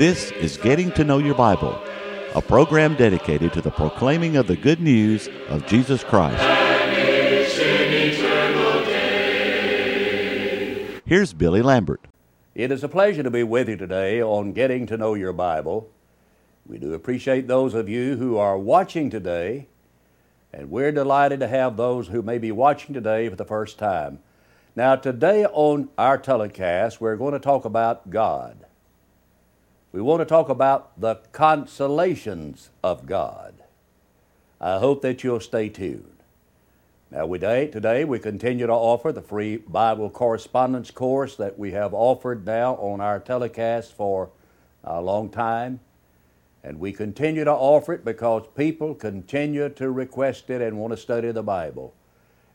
This is Getting to Know Your Bible, a program dedicated to the proclaiming of the good news of Jesus Christ. Here's Billy Lambert. It is a pleasure to be with you today on Getting to Know Your Bible. We do appreciate those of you who are watching today, and we're delighted to have those who may be watching today for the first time. Now, today on our telecast, we're going to talk about God. We want to talk about the consolations of God. I hope that you'll stay tuned. Now, we today we continue to offer the free Bible correspondence course that we have offered now on our telecast for a long time. And we continue to offer it because people continue to request it and want to study the Bible.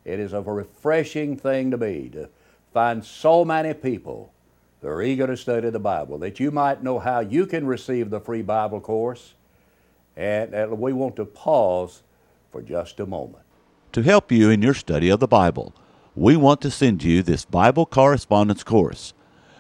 It is a refreshing thing to be to find so many people who are eager to study the Bible that you might know how you can receive the free Bible course. And, and we want to pause for just a moment. To help you in your study of the Bible, we want to send you this Bible correspondence course.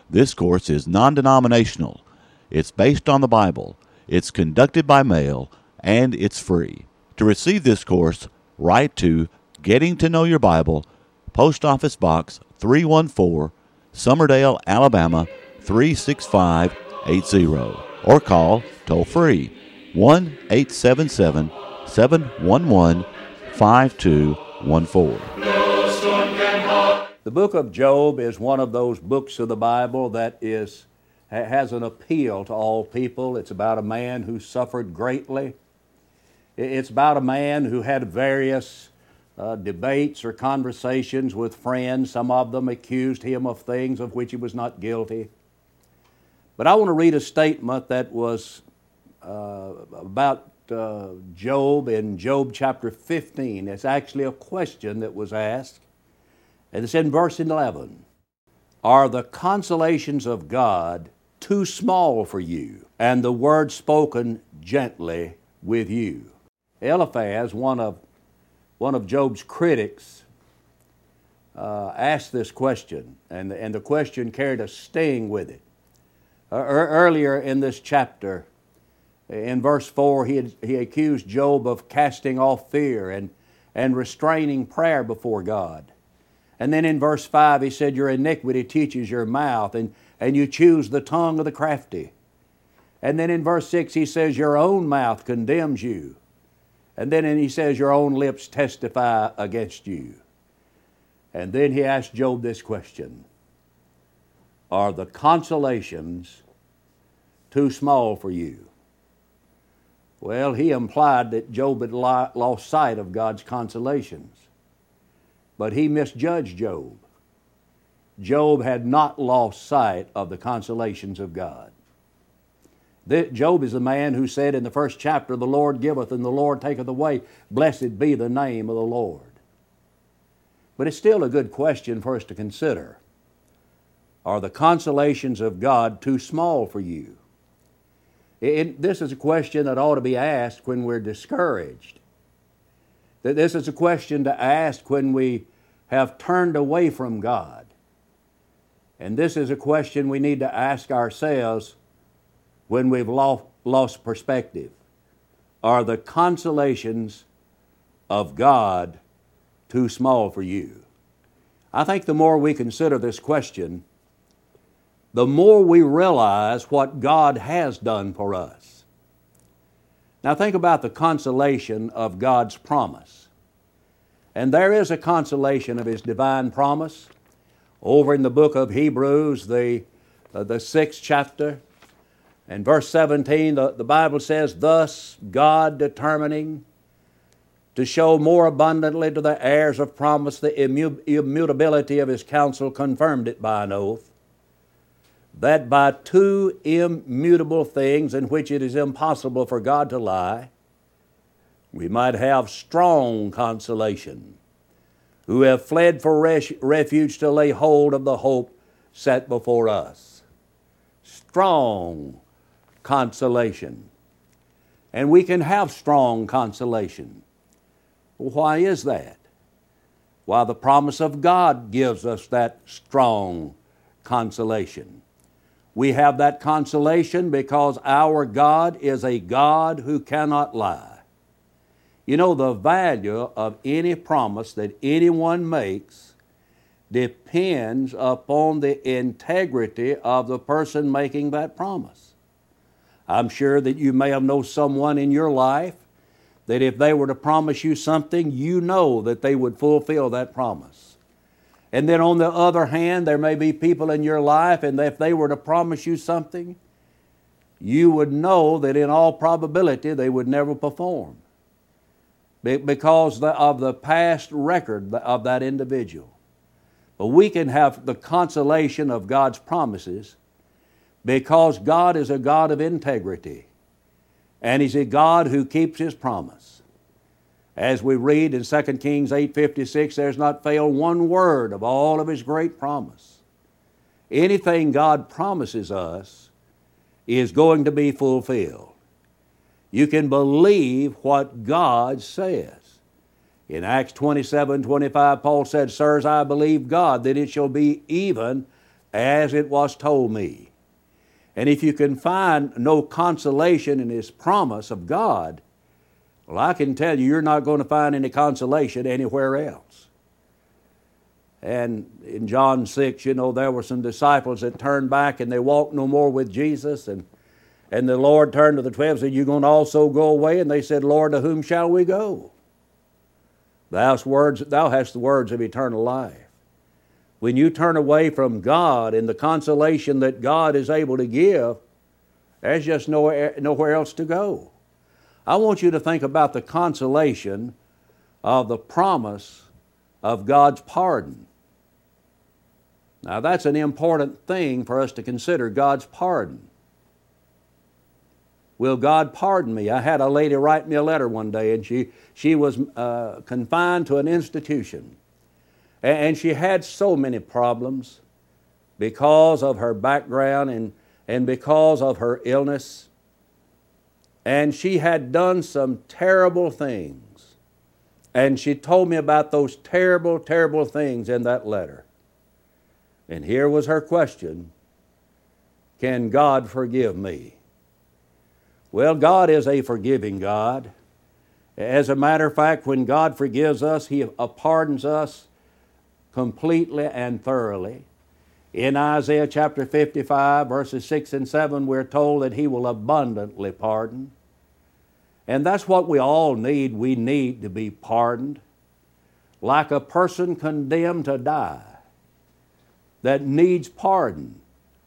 This course is non denominational, it's based on the Bible, it's conducted by mail, and it's free. To receive this course, write to Getting to Know Your Bible, Post Office Box 314, Summerdale, Alabama 36580, or call toll free 1 877 711 5214. The book of Job is one of those books of the Bible that is has an appeal to all people. It's about a man who suffered greatly. It's about a man who had various uh, debates or conversations with friends. Some of them accused him of things of which he was not guilty. But I want to read a statement that was uh, about uh, Job in Job chapter 15. It's actually a question that was asked, and it's in verse 11. Are the consolations of God too small for you, and the word spoken gently with you? Eliphaz, one of, one of Job's critics, uh, asked this question, and, and the question carried a sting with it. Uh, earlier in this chapter, in verse 4, he, had, he accused Job of casting off fear and, and restraining prayer before God. And then in verse 5, he said, Your iniquity teaches your mouth, and, and you choose the tongue of the crafty. And then in verse 6, he says, Your own mouth condemns you. And then he says, Your own lips testify against you. And then he asked Job this question Are the consolations too small for you? Well, he implied that Job had lost sight of God's consolations. But he misjudged Job. Job had not lost sight of the consolations of God. Job is the man who said in the first chapter, The Lord giveth and the Lord taketh away. Blessed be the name of the Lord. But it's still a good question for us to consider. Are the consolations of God too small for you? It, this is a question that ought to be asked when we're discouraged. That this is a question to ask when we have turned away from God. And this is a question we need to ask ourselves when we've lost, perspective. Are the consolations of God too small for you? I think the more we consider this question, the more we realize what God has done for us. Now, think about the consolation of God's promise. And there is a consolation of His divine promise. Over in the book of Hebrews, the, uh, the sixth chapter, and verse 17, the, the Bible says, Thus God determining to show more abundantly to the heirs of promise the immutability of His counsel, confirmed it by an oath that by two immutable things in which it is impossible for God to lie, we might have strong consolation, who have fled for refuge to lay hold of the hope set before us. Strong consolation. And we can have strong consolation. Why is that? Why, the promise of God gives us that strong consolation. We have that consolation because our God is a God who cannot lie. You know, the value of any promise that anyone makes depends upon the integrity of the person making that promise. I'm sure that you may have known someone in your life that if they were to promise you something, you know that they would fulfill that promise. And then on the other hand, there may be people in your life, and if they were to promise you something, you would know that in all probability they would never perform because of the past record of that individual. But we can have the consolation of God's promises because God is a God of integrity and He's a God who keeps His promise. As we read in 2 Kings 8:56, there's not failed one word of all of His great promise. Anything God promises us is going to be fulfilled. You can believe what God says. In Acts 27 25, Paul said, Sirs, I believe God that it shall be even as it was told me. And if you can find no consolation in His promise of God, well, I can tell you, you're not going to find any consolation anywhere else. And in John 6, you know, there were some disciples that turned back and they walked no more with Jesus. And, and the Lord turned to the twelve and said, You're going to also go away? And they said, Lord, to whom shall we go? Thou hast, words, thou hast the words of eternal life. When you turn away from God and the consolation that God is able to give, there's just nowhere, nowhere else to go. I want you to think about the consolation of the promise of God's pardon. Now, that's an important thing for us to consider God's pardon. Will God pardon me? I had a lady write me a letter one day, and she, she was uh, confined to an institution. And she had so many problems because of her background and, and because of her illness. And she had done some terrible things. And she told me about those terrible, terrible things in that letter. And here was her question Can God forgive me? Well, God is a forgiving God. As a matter of fact, when God forgives us, He pardons us completely and thoroughly. In Isaiah chapter 55, verses 6 and 7, we're told that He will abundantly pardon. And that's what we all need. We need to be pardoned. Like a person condemned to die that needs pardon,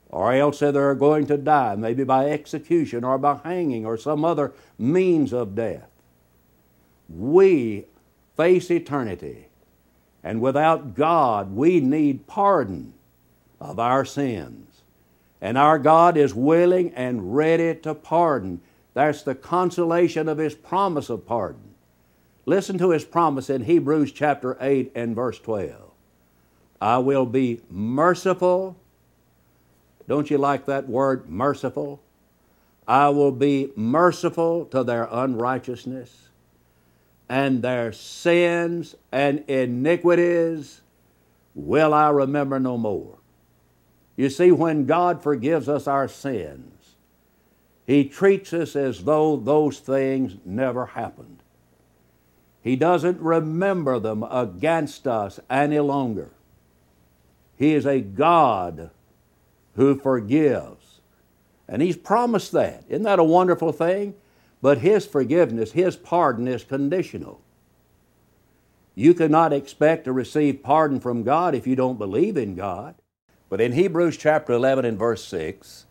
or else they're going to die, maybe by execution or by hanging or some other means of death. We face eternity and without God, we need pardon of our sins. And our God is willing and ready to pardon. That's the consolation of His promise of pardon. Listen to His promise in Hebrews chapter 8 and verse 12. I will be merciful. Don't you like that word, merciful? I will be merciful to their unrighteousness and their sins and iniquities will I remember no more. You see, when God forgives us our sins, He treats us as though those things never happened. He doesn't remember them against us any longer. He is a God who forgives. And He's promised that. Isn't that a wonderful thing? But His forgiveness, His pardon is conditional. You cannot expect to receive pardon from God if you don't believe in God. But in Hebrews chapter 11 and verse 6,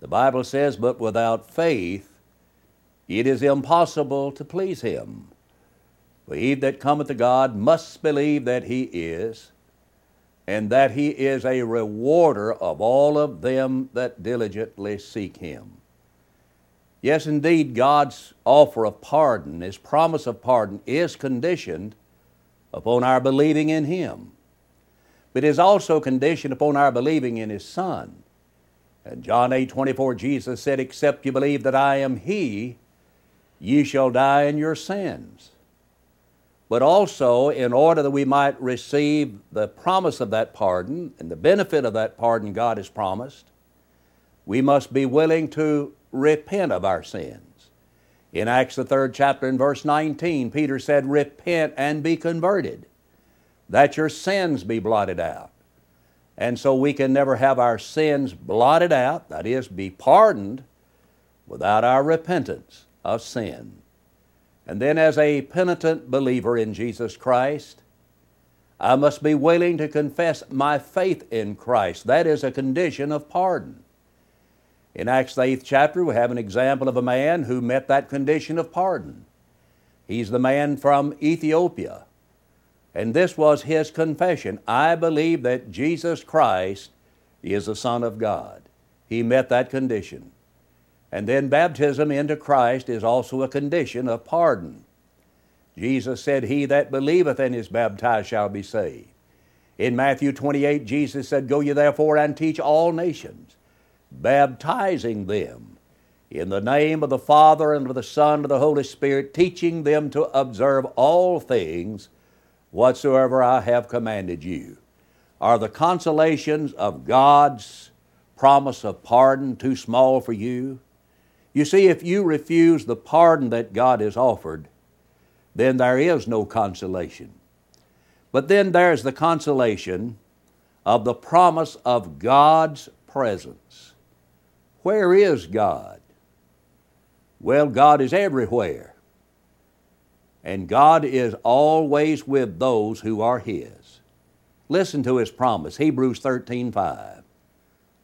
the Bible says, But without faith it is impossible to please Him. For he that cometh to God must believe that He is, and that He is a rewarder of all of them that diligently seek Him. Yes, indeed, God's offer of pardon, His promise of pardon, is conditioned upon our believing in Him. But it is also conditioned upon our believing in His Son. In John 8 24, Jesus said, Except you believe that I am He, ye shall die in your sins. But also, in order that we might receive the promise of that pardon and the benefit of that pardon God has promised, we must be willing to repent of our sins. In Acts, the third chapter, in verse 19, Peter said, Repent and be converted, that your sins be blotted out. And so we can never have our sins blotted out, that is, be pardoned, without our repentance of sin. And then, as a penitent believer in Jesus Christ, I must be willing to confess my faith in Christ. That is a condition of pardon. In Acts, the eighth chapter, we have an example of a man who met that condition of pardon. He's the man from Ethiopia. And this was his confession I believe that Jesus Christ is the Son of God. He met that condition. And then baptism into Christ is also a condition of pardon. Jesus said, He that believeth and is baptized shall be saved. In Matthew 28, Jesus said, Go ye therefore and teach all nations, baptizing them in the name of the Father and of the Son and of the Holy Spirit, teaching them to observe all things whatsoever I have commanded you. Are the consolations of God's promise of pardon too small for you? You see, if you refuse the pardon that God has offered, then there is no consolation. But then there's the consolation of the promise of God's presence. Where is God? Well, God is everywhere. And God is always with those who are His. Listen to His promise, Hebrews 13 5.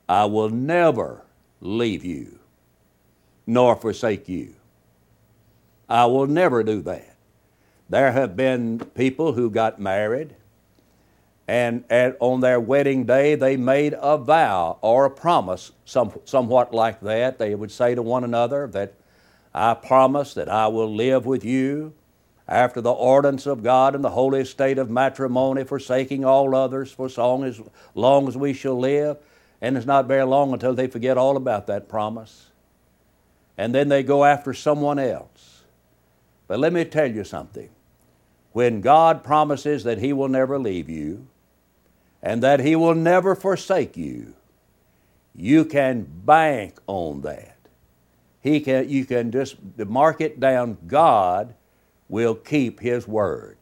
I will never leave you nor forsake you. I will never do that. There have been people who got married, and on their wedding day, they made a vow or a promise, some, somewhat like that. They would say to one another that I promise that I will live with you after the ordinance of God in the holy state of matrimony, forsaking all others for so long as, long as we shall live. And it's not very long until they forget all about that promise and then they go after someone else. But let me tell you something. When God promises that He will never leave you and that He will never forsake you, you can bank on that. He can, you can just mark it down. God will keep His word.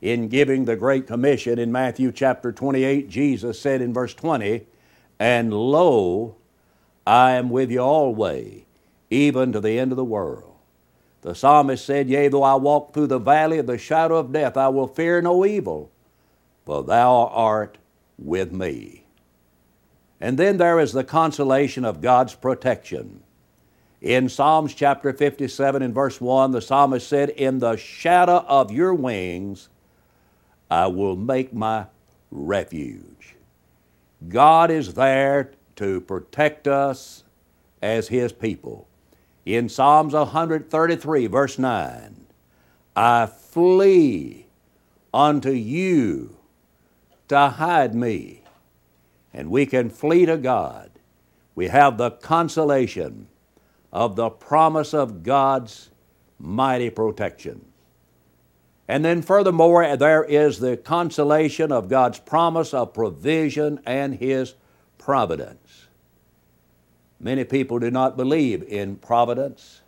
In giving the Great Commission in Matthew chapter 28, Jesus said in verse 20, And lo, I am with you always even to the end of the world. The psalmist said, Yea, though I walk through the valley of the shadow of death, I will fear no evil, for thou art with me. And then there is the consolation of God's protection. In Psalms chapter 57 and verse 1, the psalmist said, In the shadow of your wings I will make my refuge. God is there to protect us as His people in Psalms 133, verse 9 I flee unto you to hide me. And we can flee to God. We have the consolation of the promise of God's mighty protection. And then, furthermore, there is the consolation of God's promise of provision and His providence. Many people do not believe in providence.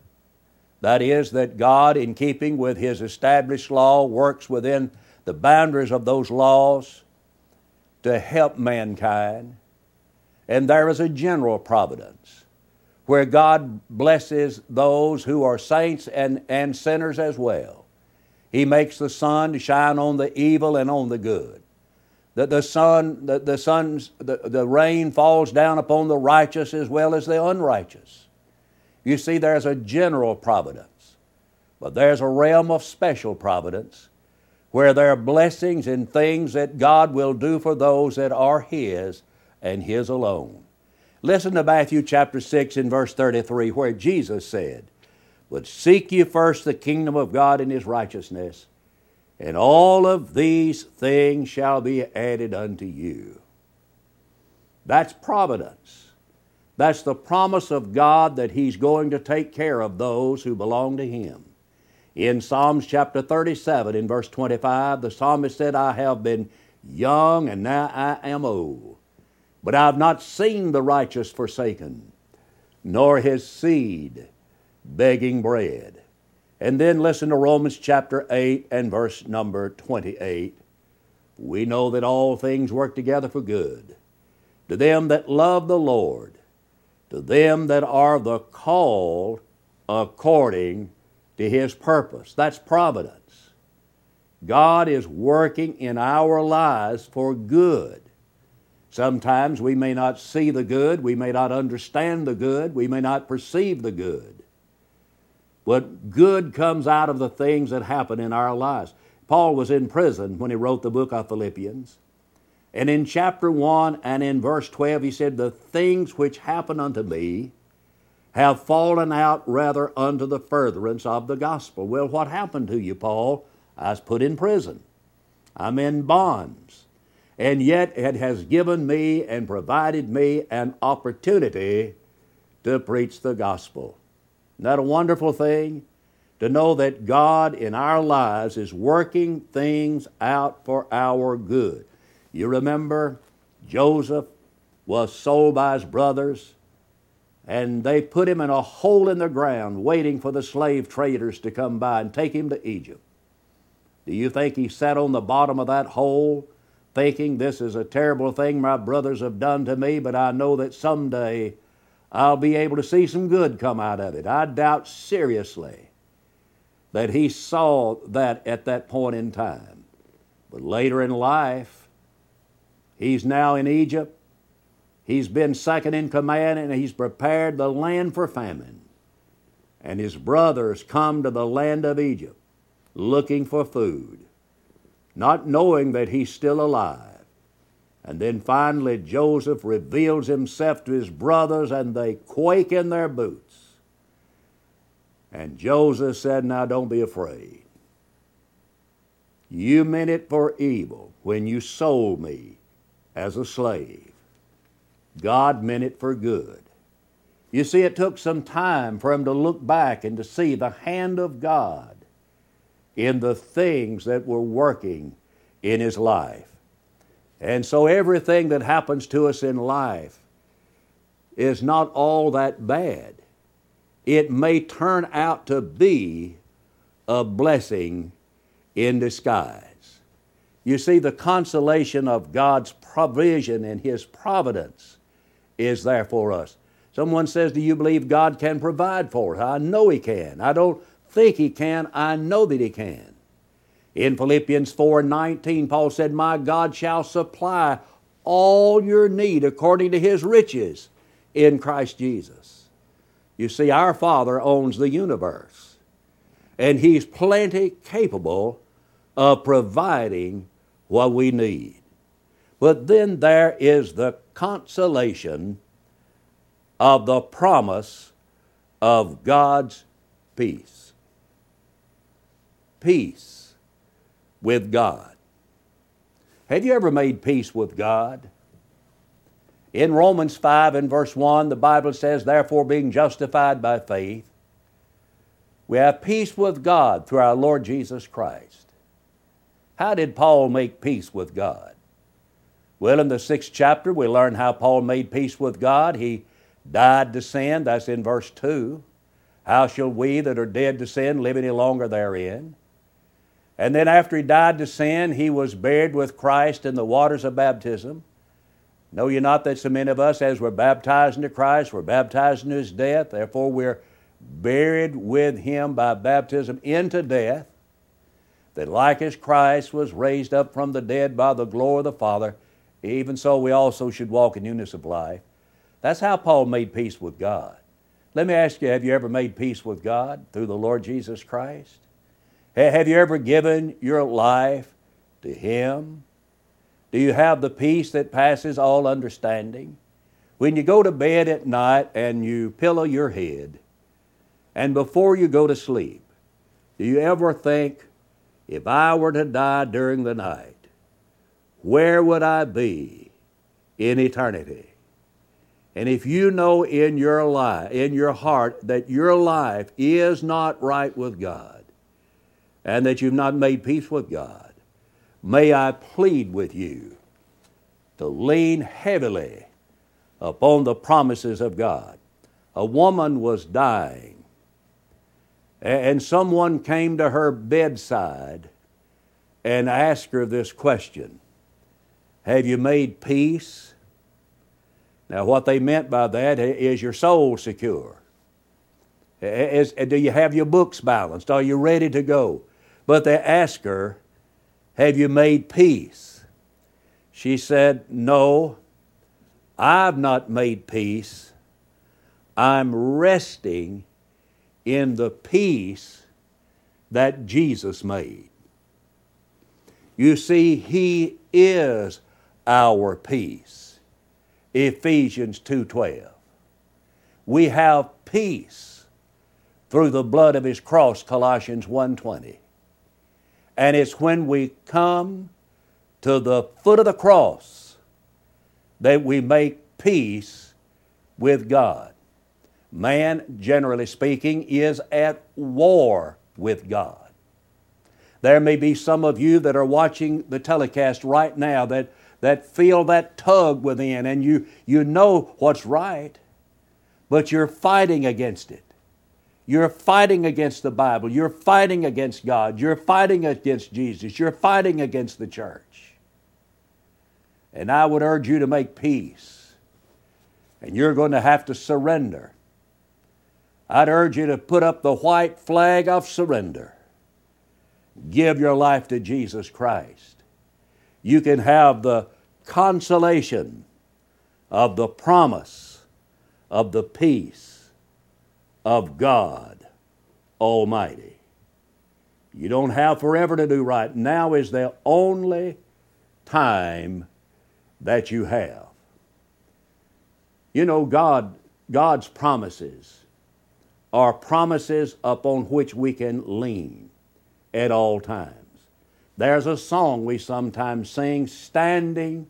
That is, that God, in keeping with His established law, works within the boundaries of those laws to help mankind. And there is a general providence where God blesses those who are saints and, and sinners as well. He makes the sun to shine on the evil and on the good that the sun, the, the, sun's, the, the rain falls down upon the righteous as well as the unrighteous. You see, there's a general providence, but there's a realm of special providence where there are blessings and things that God will do for those that are His and His alone. Listen to Matthew chapter 6 and verse 33, where Jesus said, But seek ye first the kingdom of God and His righteousness and all of these things shall be added unto you. That's providence. That's the promise of God that He's going to take care of those who belong to Him. In Psalms chapter 37, in verse 25, the psalmist said, I have been young and now I am old, but I have not seen the righteous forsaken, nor his seed begging bread. And then listen to Romans chapter 8 and verse number 28. We know that all things work together for good to them that love the Lord, to them that are the called according to his purpose. That's providence. God is working in our lives for good. Sometimes we may not see the good, we may not understand the good, we may not perceive the good. But good comes out of the things that happen in our lives. Paul was in prison when he wrote the book of Philippians. And in chapter 1 and in verse 12, he said, The things which happen unto me have fallen out rather unto the furtherance of the gospel. Well, what happened to you, Paul? I was put in prison. I'm in bonds. And yet it has given me and provided me an opportunity to preach the gospel. Isn't that a wonderful thing? To know that God in our lives is working things out for our good. You remember Joseph was sold by his brothers, and they put him in a hole in the ground waiting for the slave traders to come by and take him to Egypt. Do you think he sat on the bottom of that hole thinking, This is a terrible thing my brothers have done to me, but I know that someday I'll be able to see some good come out of it. I doubt seriously that he saw that at that point in time. But later in life, he's now in Egypt. He's been second in command and he's prepared the land for famine. And his brothers come to the land of Egypt looking for food, not knowing that he's still alive. And then finally, Joseph reveals himself to his brothers, and they quake in their boots. And Joseph said, Now don't be afraid. You meant it for evil when you sold me as a slave. God meant it for good. You see, it took some time for him to look back and to see the hand of God in the things that were working in his life. And so everything that happens to us in life is not all that bad. It may turn out to be a blessing in disguise. You see, the consolation of God's provision and His providence is there for us. Someone says, Do you believe God can provide for us? I know He can. I don't think He can, I know that He can. In Philippians 4 19, Paul said, My God shall supply all your need according to his riches in Christ Jesus. You see, our Father owns the universe, and he's plenty capable of providing what we need. But then there is the consolation of the promise of God's peace. Peace with God. Have you ever made peace with God? In Romans 5 and verse 1, the Bible says, Therefore, being justified by faith, we have peace with God through our Lord Jesus Christ. How did Paul make peace with God? Well, in the sixth chapter, we learn how Paul made peace with God. He died to sin, that's in verse 2. How shall we that are dead to sin live any longer therein? And then after he died to sin, he was buried with Christ in the waters of baptism. Know ye not that so many of us, as we're baptized into Christ, we're baptized into his death, therefore we're buried with him by baptism into death, that like as Christ was raised up from the dead by the glory of the Father, even so we also should walk in newness of life. That's how Paul made peace with God. Let me ask you, have you ever made peace with God through the Lord Jesus Christ? Have you ever given your life to Him? Do you have the peace that passes all understanding? When you go to bed at night and you pillow your head, and before you go to sleep, do you ever think, if I were to die during the night, where would I be in eternity? And if you know in your life, in your heart, that your life is not right with God, and that you've not made peace with God, may I plead with you to lean heavily upon the promises of God. A woman was dying, and someone came to her bedside and asked her this question Have you made peace? Now, what they meant by that is your soul secure? Is, do you have your books balanced? Are you ready to go? But they asked her, Have you made peace? She said, No, I've not made peace. I'm resting in the peace that Jesus made. You see, He is our peace. Ephesians 2:12. We have peace through the blood of his cross Colossians 1:20. And it's when we come to the foot of the cross that we make peace with God. Man, generally speaking, is at war with God. There may be some of you that are watching the telecast right now that, that feel that tug within and you, you know what's right, but you're fighting against it. You're fighting against the Bible. You're fighting against God. You're fighting against Jesus. You're fighting against the church. And I would urge you to make peace. And you're going to have to surrender. I'd urge you to put up the white flag of surrender give your life to Jesus Christ. You can have the consolation of the promise of the peace of God Almighty. You don't have forever to do right. Now is the only time that you have. You know, God, God's promises are promises upon which we can lean at all times. There's a song we sometimes sing, Standing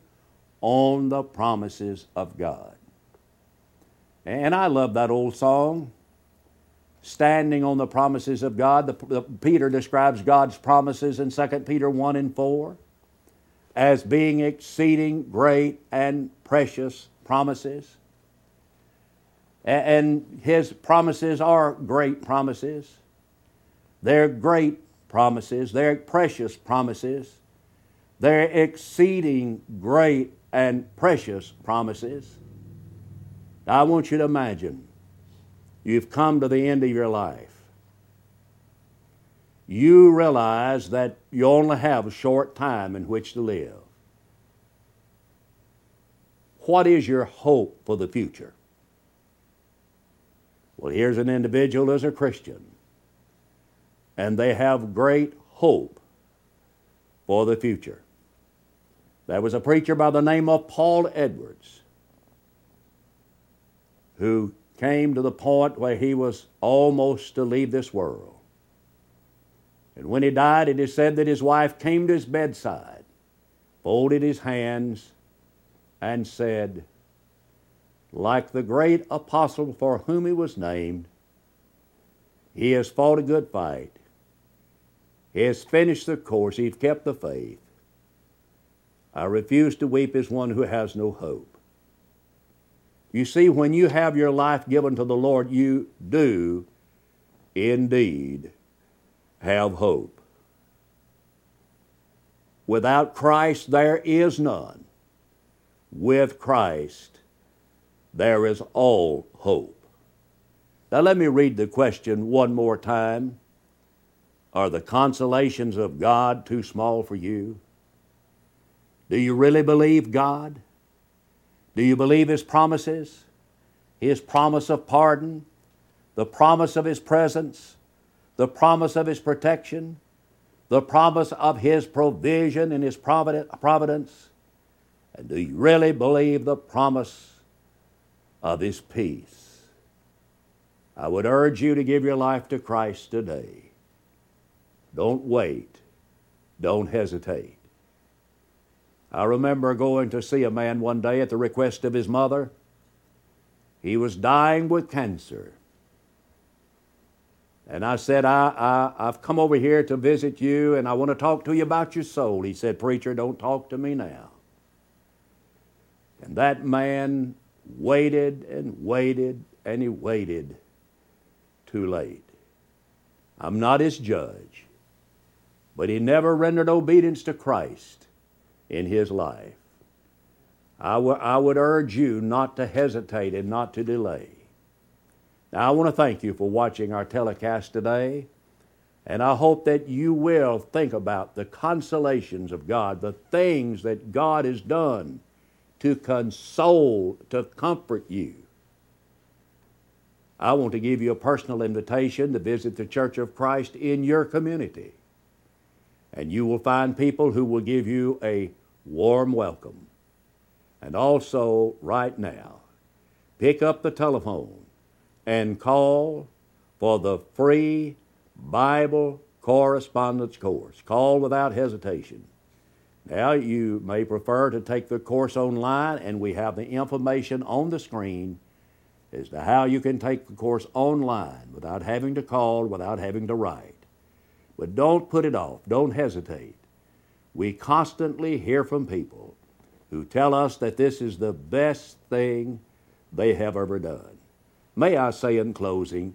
on the Promises of God. And I love that old song, Standing on the Promises of God. The, the, Peter describes God's promises in 2 Peter 1 and 4 as being exceeding great and precious promises. And his promises are great promises. They're great promises, they're precious promises, they're exceeding great and precious promises. Now, I want you to imagine you've come to the end of your life. You realize that you only have a short time in which to live. What is your hope for the future? Well, here's an individual as a Christian and they have great hope for the future. There was a preacher by the name of Paul Edwards who came to the point where he was almost to leave this world. And when he died, it is said that his wife came to his bedside, folded his hands, and said, Like the great apostle for whom he was named, he has fought a good fight. He has finished the course, he's kept the faith. I refuse to weep as one who has no hope. You see, when you have your life given to the Lord, you do indeed have hope. Without Christ, there is none. With Christ, there is all hope. Now, let me read the question one more time. Are the consolations of God too small for you? Do you really believe God? Do you believe His promises? His promise of pardon, the promise of His presence, the promise of His protection, the promise of His provision and His providence? And do you really believe the promise of His peace? I would urge you to give your life to Christ today. Don't wait. Don't hesitate. I remember going to see a man one day at the request of his mother. He was dying with cancer. And I said, I, I, I've come over here to visit you and I want to talk to you about your soul. He said, Preacher, don't talk to me now. And that man waited and waited and he waited too late. I'm not his judge, but he never rendered obedience to Christ in his life. I, w- I would urge you not to hesitate and not to delay. Now, I want to thank you for watching our telecast today, and I hope that you will think about the consolations of God, the things that God has done to console, to comfort you. I want to give you a personal invitation to visit the Church of Christ in your community. And you will find people who will give you a warm welcome. And also, right now, pick up the telephone and call for the free Bible correspondence course. Call without hesitation. Now, you may prefer to take the course online, and we have the information on the screen as to how you can take the course online without having to call, without having to write. But don't put it off, don't hesitate. We constantly hear from people who tell us that this is the best thing they have ever done. May I say in closing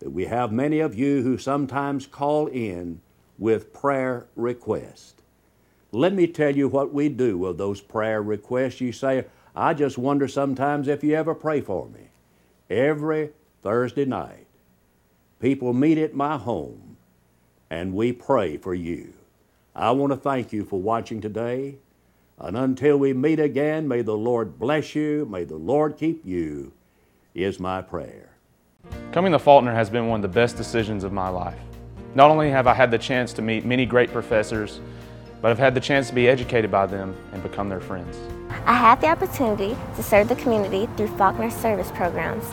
that we have many of you who sometimes call in with prayer requests. Let me tell you what we do with those prayer requests. You say, I just wonder sometimes if you ever pray for me. Every Thursday night, people meet at my home and we pray for you. I want to thank you for watching today. And until we meet again, may the Lord bless you, may the Lord keep you, is my prayer. Coming to Faulkner has been one of the best decisions of my life. Not only have I had the chance to meet many great professors, but I've had the chance to be educated by them and become their friends. I had the opportunity to serve the community through Faulkner service programs.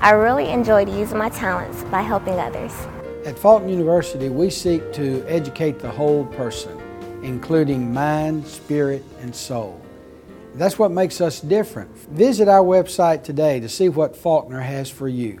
I really enjoyed using my talents by helping others. At Faulkner University, we seek to educate the whole person, including mind, spirit, and soul. That's what makes us different. Visit our website today to see what Faulkner has for you.